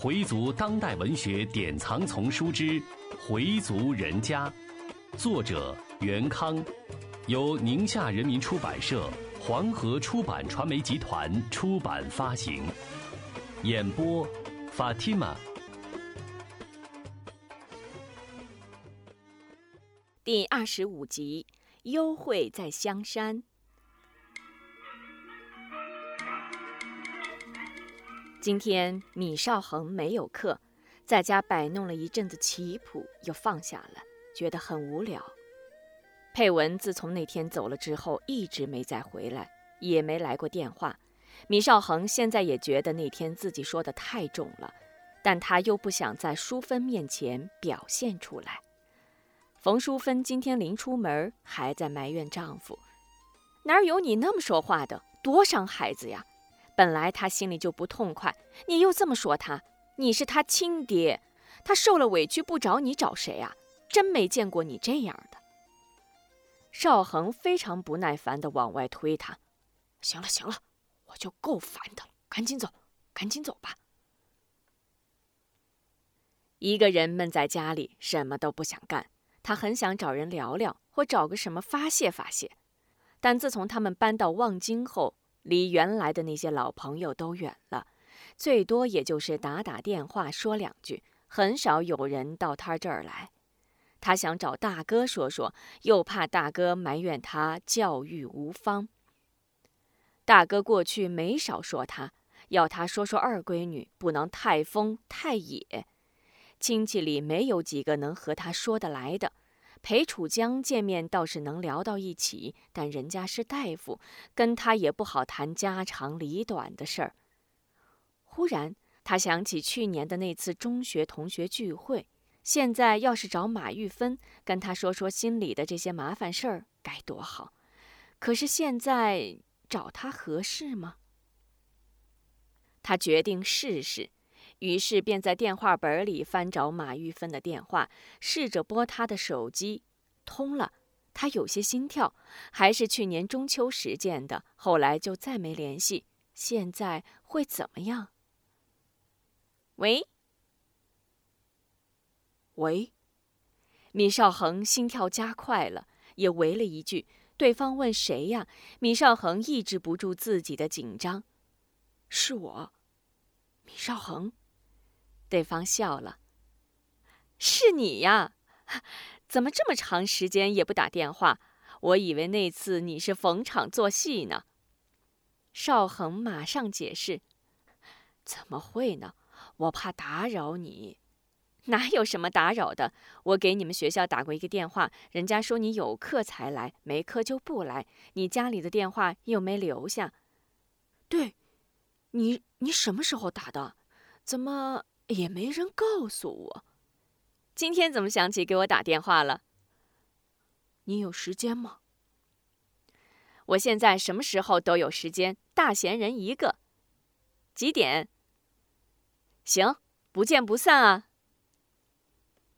回族当代文学典藏丛书之《回族人家》，作者袁康，由宁夏人民出版社、黄河出版传媒集团出版发行。演播：Fatima。第二十五集，幽会在香山。今天米少恒没有课，在家摆弄了一阵子棋谱，又放下了，觉得很无聊。佩文自从那天走了之后，一直没再回来，也没来过电话。米少恒现在也觉得那天自己说的太重了，但他又不想在淑芬面前表现出来。冯淑芬今天临出门还在埋怨丈夫：“哪有你那么说话的？多伤孩子呀！”本来他心里就不痛快，你又这么说他，你是他亲爹，他受了委屈不找你找谁啊？真没见过你这样的。邵恒非常不耐烦地往外推他，行了行了，我就够烦的了，赶紧走，赶紧走吧。一个人闷在家里，什么都不想干，他很想找人聊聊，或找个什么发泄发泄，但自从他们搬到望京后。离原来的那些老朋友都远了，最多也就是打打电话说两句，很少有人到他这儿来。他想找大哥说说，又怕大哥埋怨他教育无方。大哥过去没少说他，要他说说二闺女不能太疯太野，亲戚里没有几个能和他说得来的。裴楚江见面倒是能聊到一起，但人家是大夫，跟他也不好谈家长里短的事儿。忽然，他想起去年的那次中学同学聚会，现在要是找马玉芬跟他说说心里的这些麻烦事儿，该多好。可是现在找他合适吗？他决定试试。于是便在电话本里翻找马玉芬的电话，试着拨她的手机，通了。他有些心跳，还是去年中秋时见的，后来就再没联系。现在会怎么样？喂，喂，米少恒心跳加快了，也喂了一句。对方问谁呀？米少恒抑制不住自己的紧张，是我，米少恒。对方笑了：“是你呀？怎么这么长时间也不打电话？我以为那次你是逢场作戏呢。”邵恒马上解释：“怎么会呢？我怕打扰你。哪有什么打扰的？我给你们学校打过一个电话，人家说你有课才来，没课就不来。你家里的电话又没留下。对，你你什么时候打的？怎么？”也没人告诉我，今天怎么想起给我打电话了？你有时间吗？我现在什么时候都有时间，大闲人一个。几点？行，不见不散啊！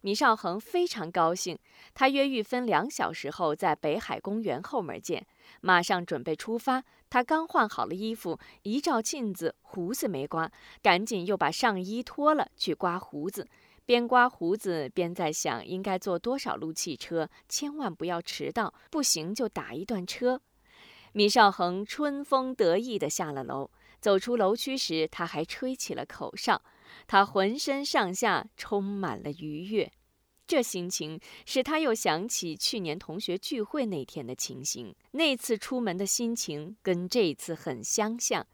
米少恒非常高兴，他约玉芬两小时后在北海公园后门见，马上准备出发。他刚换好了衣服，一照镜子，胡子没刮，赶紧又把上衣脱了去刮胡子。边刮胡子边在想应该坐多少路汽车，千万不要迟到，不行就打一段车。米少恒春风得意地下了楼，走出楼区时，他还吹起了口哨，他浑身上下充满了愉悦。这心情使他又想起去年同学聚会那天的情形。那次出门的心情跟这次很相像。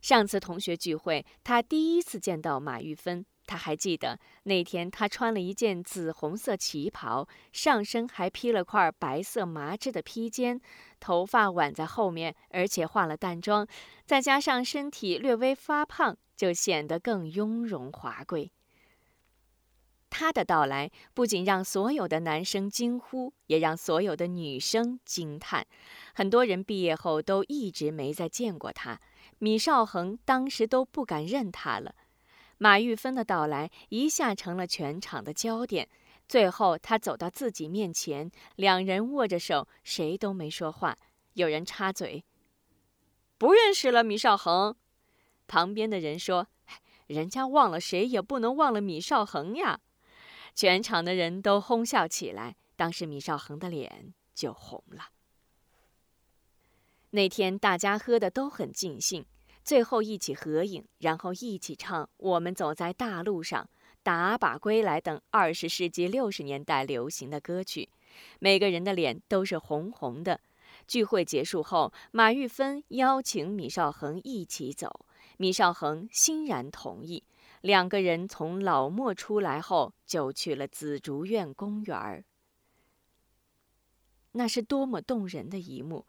上次同学聚会，他第一次见到马玉芬，他还记得那天他穿了一件紫红色旗袍，上身还披了块白色麻质的披肩，头发挽在后面，而且化了淡妆，再加上身体略微发胖，就显得更雍容华贵。他的到来不仅让所有的男生惊呼，也让所有的女生惊叹。很多人毕业后都一直没再见过他。米少恒当时都不敢认他了。马玉芬的到来一下成了全场的焦点。最后，他走到自己面前，两人握着手，谁都没说话。有人插嘴：“不认识了，米少恒。”旁边的人说：“人家忘了谁，也不能忘了米少恒呀！全场的人都哄笑起来，当时米少恒的脸就红了。那天大家喝的都很尽兴，最后一起合影，然后一起唱《我们走在大路上》《打靶归来》等二十世纪六十年代流行的歌曲，每个人的脸都是红红的。聚会结束后，马玉芬邀请米少恒一起走，米少恒欣然同意。两个人从老莫出来后，就去了紫竹院公园儿。那是多么动人的一幕，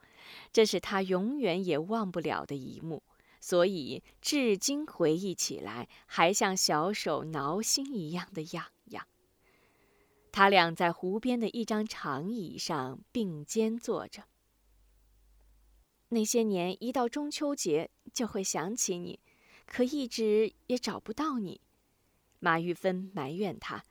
这是他永远也忘不了的一幕，所以至今回忆起来，还像小手挠心一样的痒痒。他俩在湖边的一张长椅上并肩坐着。那些年，一到中秋节就会想起你。可一直也找不到你，马玉芬埋怨他。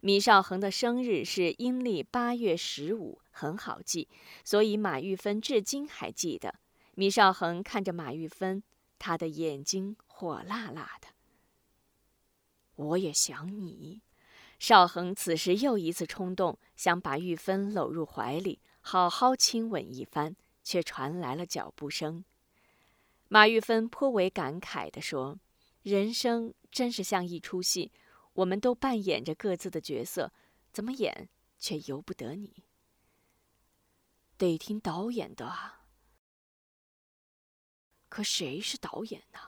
米少恒的生日是阴历八月十五，很好记，所以马玉芬至今还记得。米少恒看着马玉芬，他的眼睛火辣辣的。我也想你。少恒此时又一次冲动，想把玉芬搂入怀里，好好亲吻一番，却传来了脚步声。马玉芬颇为感慨地说：“人生真是像一出戏，我们都扮演着各自的角色，怎么演却由不得你。得听导演的啊。可谁是导演呢？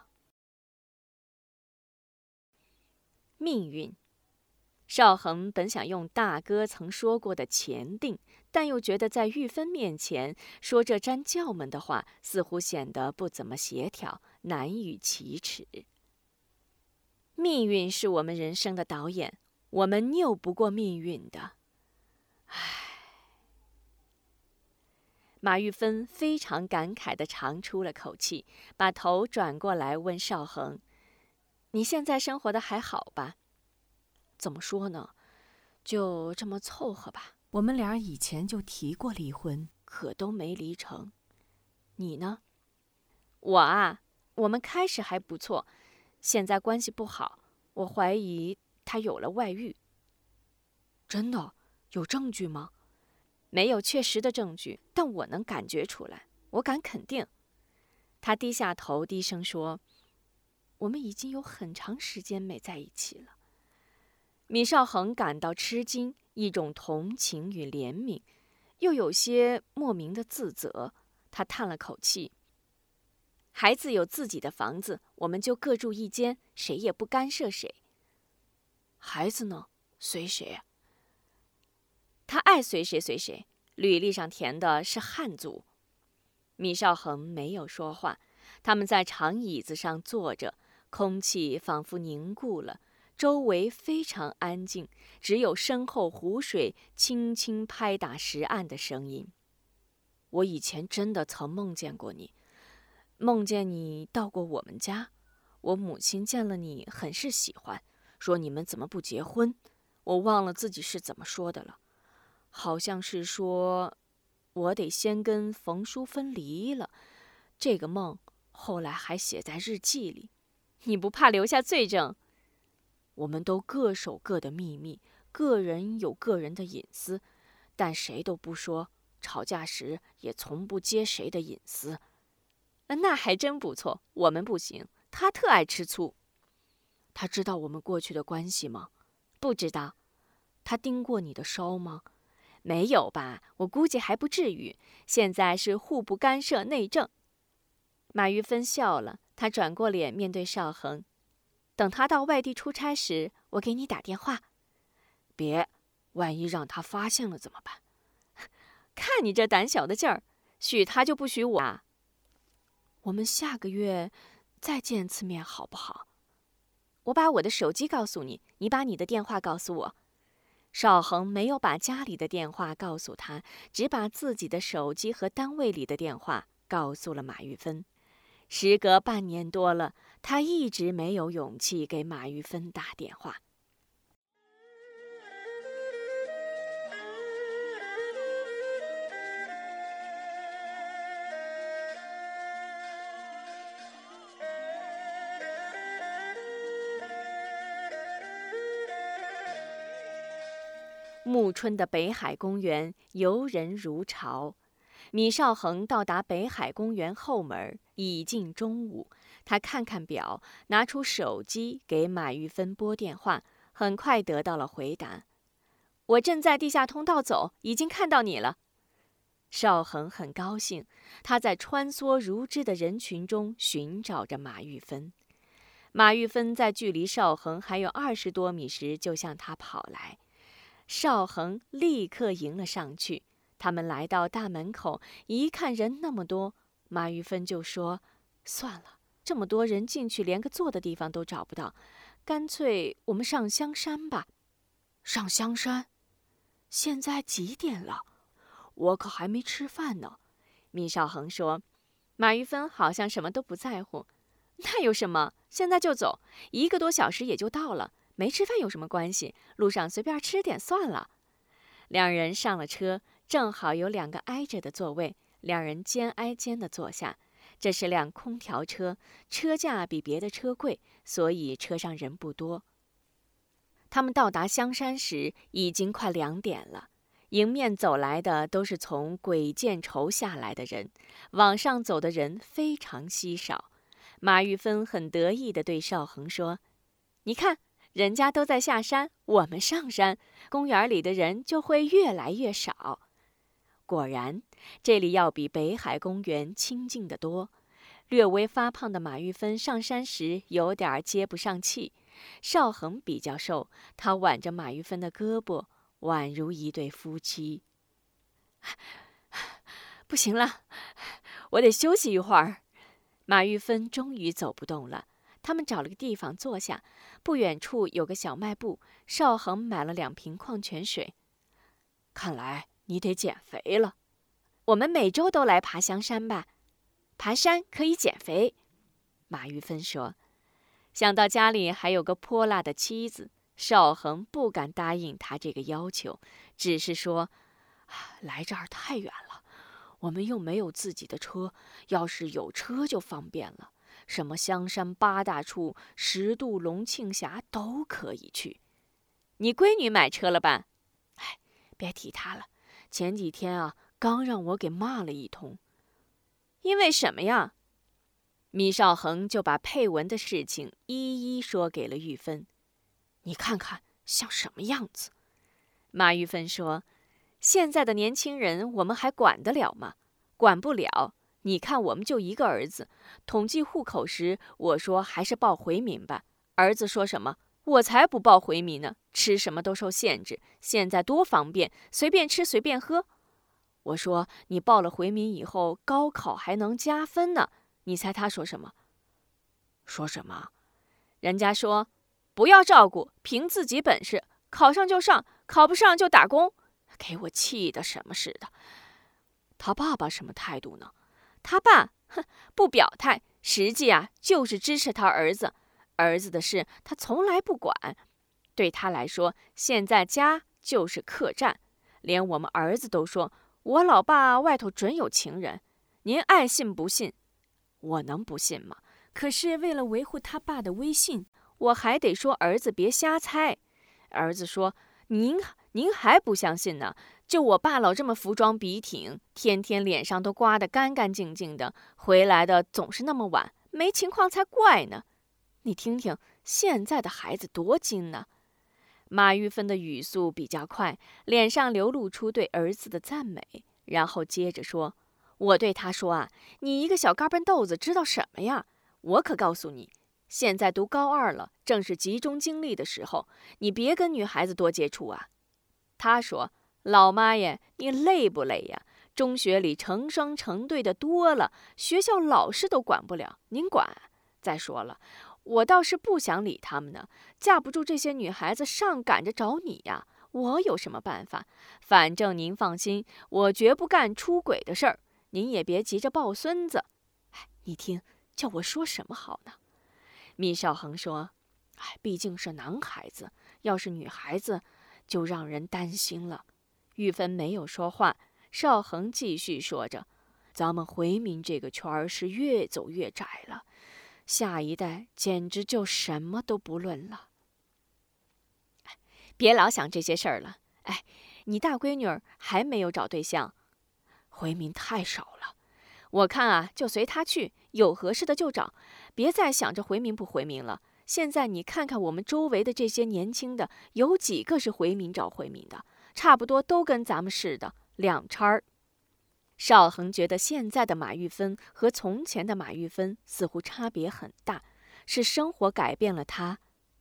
命运。”邵恒本想用大哥曾说过的“前定”，但又觉得在玉芬面前说这沾教门的话，似乎显得不怎么协调，难于启齿。命运是我们人生的导演，我们拗不过命运的。唉。马玉芬非常感慨地长出了口气，把头转过来问邵恒：“你现在生活的还好吧？”怎么说呢？就这么凑合吧。我们俩以前就提过离婚，可都没离成。你呢？我啊，我们开始还不错，现在关系不好。我怀疑他有了外遇。真的？有证据吗？没有确实的证据，但我能感觉出来。我敢肯定。他低下头，低声说：“我们已经有很长时间没在一起了。”米少恒感到吃惊，一种同情与怜悯，又有些莫名的自责。他叹了口气：“孩子有自己的房子，我们就各住一间，谁也不干涉谁。孩子呢？随谁？他爱随谁随谁。履历上填的是汉族。”米少恒没有说话。他们在长椅子上坐着，空气仿佛凝固了。周围非常安静，只有身后湖水轻轻拍打石岸的声音。我以前真的曾梦见过你，梦见你到过我们家。我母亲见了你很是喜欢，说你们怎么不结婚？我忘了自己是怎么说的了，好像是说，我得先跟冯叔分离了。这个梦后来还写在日记里。你不怕留下罪证？我们都各守各的秘密，个人有个人的隐私，但谁都不说。吵架时也从不揭谁的隐私，那还真不错。我们不行，他特爱吃醋。他知道我们过去的关系吗？不知道。他盯过你的梢吗？没有吧，我估计还不至于。现在是互不干涉内政。马玉芬笑了，她转过脸面对邵恒。等他到外地出差时，我给你打电话。别，万一让他发现了怎么办？看你这胆小的劲儿，许他就不许我啊。我们下个月再见次面好不好？我把我的手机告诉你，你把你的电话告诉我。邵恒没有把家里的电话告诉他，只把自己的手机和单位里的电话告诉了马玉芬。时隔半年多了他一直没有勇气给马玉芬打电话。暮春的北海公园游人如潮米少恒到达北海公园后门，已近中午。他看看表，拿出手机给马玉芬拨电话，很快得到了回答：“我正在地下通道走，已经看到你了。”少恒很高兴，他在穿梭如织的人群中寻找着马玉芬。马玉芬在距离少恒还有二十多米时就向他跑来，少恒立刻迎了上去。他们来到大门口，一看人那么多，马玉芬就说：“算了，这么多人进去，连个坐的地方都找不到，干脆我们上香山吧。”上香山？现在几点了？我可还没吃饭呢，米少恒说。马玉芬好像什么都不在乎。那有什么？现在就走，一个多小时也就到了。没吃饭有什么关系？路上随便吃点算了。两人上了车，正好有两个挨着的座位，两人肩挨肩的坐下。这是辆空调车，车价比别的车贵，所以车上人不多。他们到达香山时已经快两点了。迎面走来的都是从鬼见愁下来的人，往上走的人非常稀少。马玉芬很得意地对邵恒说：“你看，人家都在下山，我们上山，公园里的人就会越来越少。”果然，这里要比北海公园清静得多。略微发胖的马玉芬上山时有点接不上气，邵恒比较瘦，他挽着马玉芬的胳膊。宛如一对夫妻。不行了，我得休息一会儿。马玉芬终于走不动了，他们找了个地方坐下。不远处有个小卖部，邵恒买了两瓶矿泉水。看来你得减肥了。我们每周都来爬香山吧？爬山可以减肥。马玉芬说：“想到家里还有个泼辣的妻子。”邵恒不敢答应他这个要求，只是说：“来这儿太远了，我们又没有自己的车。要是有车就方便了，什么香山八大处、十渡龙庆峡都可以去。你闺女买车了吧？哎，别提她了，前几天啊，刚让我给骂了一通。因为什么呀？”米少恒就把配文的事情一一说给了玉芬。你看看像什么样子？马玉芬说：“现在的年轻人，我们还管得了吗？管不了。你看，我们就一个儿子。统计户口时，我说还是报回民吧。儿子说什么？我才不报回民呢！吃什么都受限制。现在多方便，随便吃随便喝。我说你报了回民以后，高考还能加分呢。你猜他说什么？说什么？人家说。”不要照顾，凭自己本事，考上就上，考不上就打工，给我气的什么似的。他爸爸什么态度呢？他爸，哼，不表态，实际啊就是支持他儿子。儿子的事他从来不管，对他来说，现在家就是客栈。连我们儿子都说，我老爸外头准有情人。您爱信不信，我能不信吗？可是为了维护他爸的威信。我还得说儿子别瞎猜，儿子说：“您您还不相信呢？就我爸老这么服装笔挺，天天脸上都刮得干干净净的，回来的总是那么晚，没情况才怪呢。你听听现在的孩子多精呢。”马玉芬的语速比较快，脸上流露出对儿子的赞美，然后接着说：“我对他说啊，你一个小嘎嘣豆子知道什么呀？我可告诉你。”现在读高二了，正是集中精力的时候，你别跟女孩子多接触啊。他说：“老妈呀，你累不累呀？中学里成双成对的多了，学校老师都管不了，您管？再说了，我倒是不想理他们呢。架不住这些女孩子上赶着找你呀，我有什么办法？反正您放心，我绝不干出轨的事儿。您也别急着抱孙子。哎，你听，叫我说什么好呢？”米少恒说：“哎，毕竟是男孩子，要是女孩子，就让人担心了。”玉芬没有说话。少恒继续说着：“咱们回民这个圈儿是越走越窄了，下一代简直就什么都不论了。别老想这些事儿了。哎，你大闺女儿还没有找对象，回民太少了。我看啊，就随她去，有合适的就找，别再想着回民不回民了。现在你看看我们周围的这些年轻的，有几个是回民找回民的？差不多都跟咱们似的两掺儿。邵恒觉得现在的马玉芬和从前的马玉芬似乎差别很大，是生活改变了他，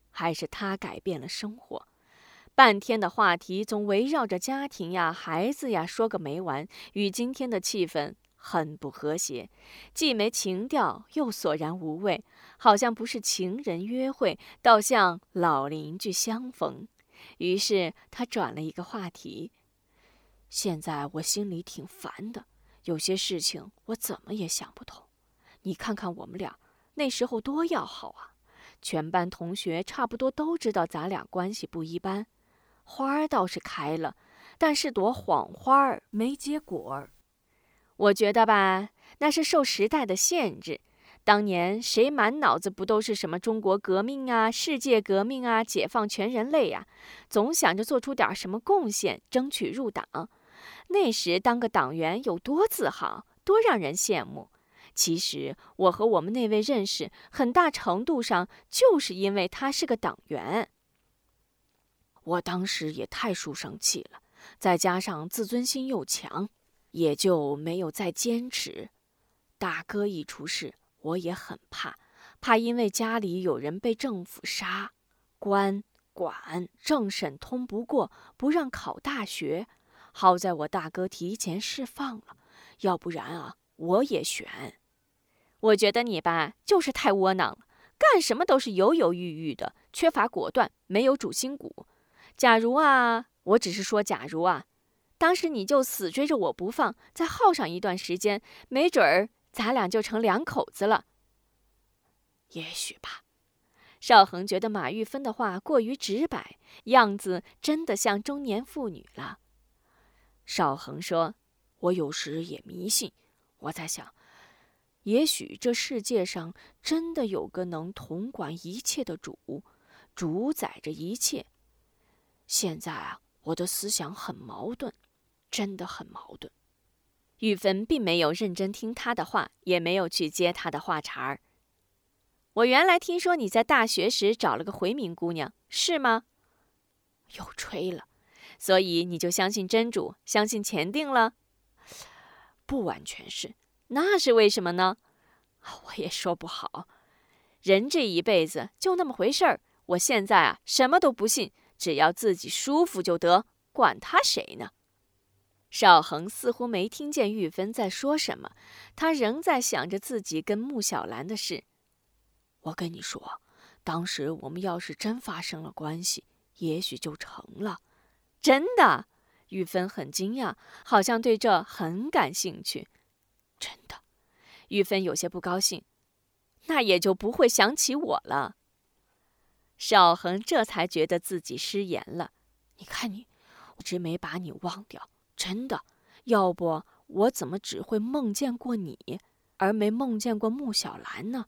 还是他改变了生活？半天的话题总围绕着家庭呀、孩子呀说个没完，与今天的气氛很不和谐，既没情调，又索然无味，好像不是情人约会，倒像老邻居相逢。于是他转了一个话题。现在我心里挺烦的，有些事情我怎么也想不通。你看看我们俩那时候多要好啊，全班同学差不多都知道咱俩关系不一般。花儿倒是开了，但是朵谎花儿没结果儿。我觉得吧，那是受时代的限制。当年谁满脑子不都是什么中国革命啊、世界革命啊、解放全人类呀？总想着做出点什么贡献，争取入党。那时当个党员有多自豪，多让人羡慕。其实我和我们那位认识，很大程度上就是因为他是个党员。我当时也太书生气了，再加上自尊心又强，也就没有再坚持。大哥一出事。我也很怕，怕因为家里有人被政府杀，官管政审通不过，不让考大学。好在我大哥提前释放了，要不然啊，我也悬。我觉得你吧，就是太窝囊了，干什么都是犹犹豫豫的，缺乏果断，没有主心骨。假如啊，我只是说假如啊，当时你就死追着我不放，再耗上一段时间，没准儿。咱俩就成两口子了。也许吧。邵恒觉得马玉芬的话过于直白，样子真的像中年妇女了。邵恒说：“我有时也迷信，我在想，也许这世界上真的有个能统管一切的主，主宰着一切。现在啊，我的思想很矛盾，真的很矛盾。”玉芬并没有认真听他的话，也没有去接他的话茬儿。我原来听说你在大学时找了个回民姑娘，是吗？又吹了，所以你就相信真主，相信前定了？不完全是，那是为什么呢？我也说不好。人这一辈子就那么回事儿。我现在啊，什么都不信，只要自己舒服就得，管他谁呢？邵恒似乎没听见玉芬在说什么，他仍在想着自己跟穆小兰的事。我跟你说，当时我们要是真发生了关系，也许就成了。真的？玉芬很惊讶，好像对这很感兴趣。真的？玉芬有些不高兴。那也就不会想起我了。邵恒这才觉得自己失言了。你看你，我直没把你忘掉。真的，要不我怎么只会梦见过你，而没梦见过穆小兰呢？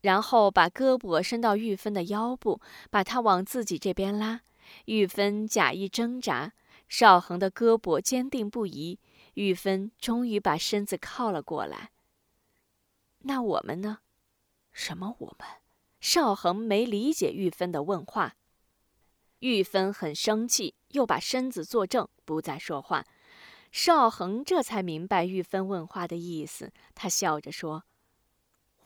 然后把胳膊伸到玉芬的腰部，把她往自己这边拉。玉芬假意挣扎，邵恒的胳膊坚定不移。玉芬终于把身子靠了过来。那我们呢？什么我们？邵恒没理解玉芬的问话。玉芬很生气，又把身子坐正，不再说话。邵恒这才明白玉芬问话的意思，他笑着说：“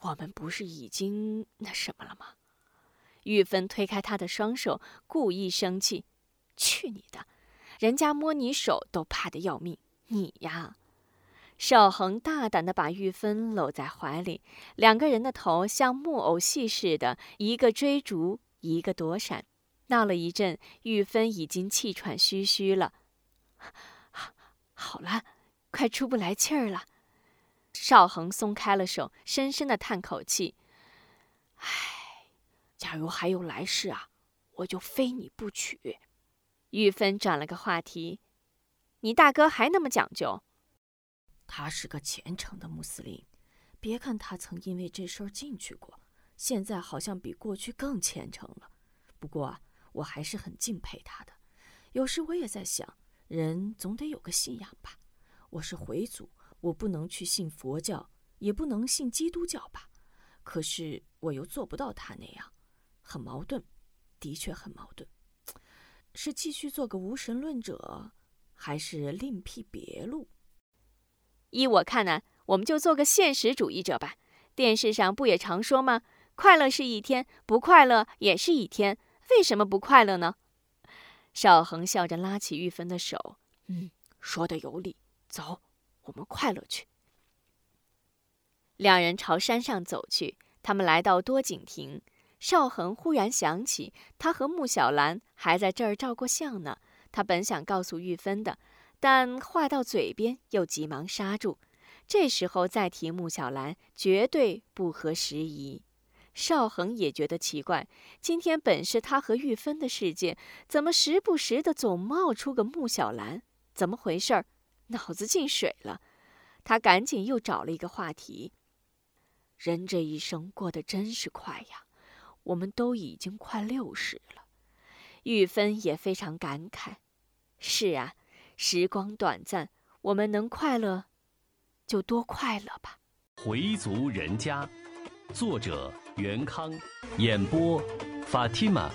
我们不是已经那什么了吗？”玉芬推开他的双手，故意生气：“去你的！人家摸你手都怕得要命，你呀！”邵恒大胆地把玉芬搂在怀里，两个人的头像木偶戏似的，一个追逐，一个躲闪。闹了一阵，玉芬已经气喘吁吁了。好了，快出不来气儿了。邵恒松开了手，深深的叹口气：“唉，假如还有来世啊，我就非你不娶。”玉芬转了个话题：“你大哥还那么讲究？”他是个虔诚的穆斯林，别看他曾因为这事儿进去过，现在好像比过去更虔诚了。不过。我还是很敬佩他的，有时我也在想，人总得有个信仰吧。我是回族，我不能去信佛教，也不能信基督教吧。可是我又做不到他那样，很矛盾，的确很矛盾。是继续做个无神论者，还是另辟别路？依我看呢，我们就做个现实主义者吧。电视上不也常说吗？快乐是一天，不快乐也是一天。为什么不快乐呢？邵恒笑着拉起玉芬的手，嗯，说的有理。走，我们快乐去。两人朝山上走去。他们来到多景亭，邵恒忽然想起，他和穆小兰还在这儿照过相呢。他本想告诉玉芬的，但话到嘴边又急忙刹住。这时候再提穆小兰，绝对不合时宜。邵恒也觉得奇怪，今天本是他和玉芬的世界，怎么时不时的总冒出个穆小兰？怎么回事儿？脑子进水了。他赶紧又找了一个话题。人这一生过得真是快呀，我们都已经快六十了。玉芬也非常感慨。是啊，时光短暂，我们能快乐，就多快乐吧。回族人家，作者袁康，演播法蒂玛。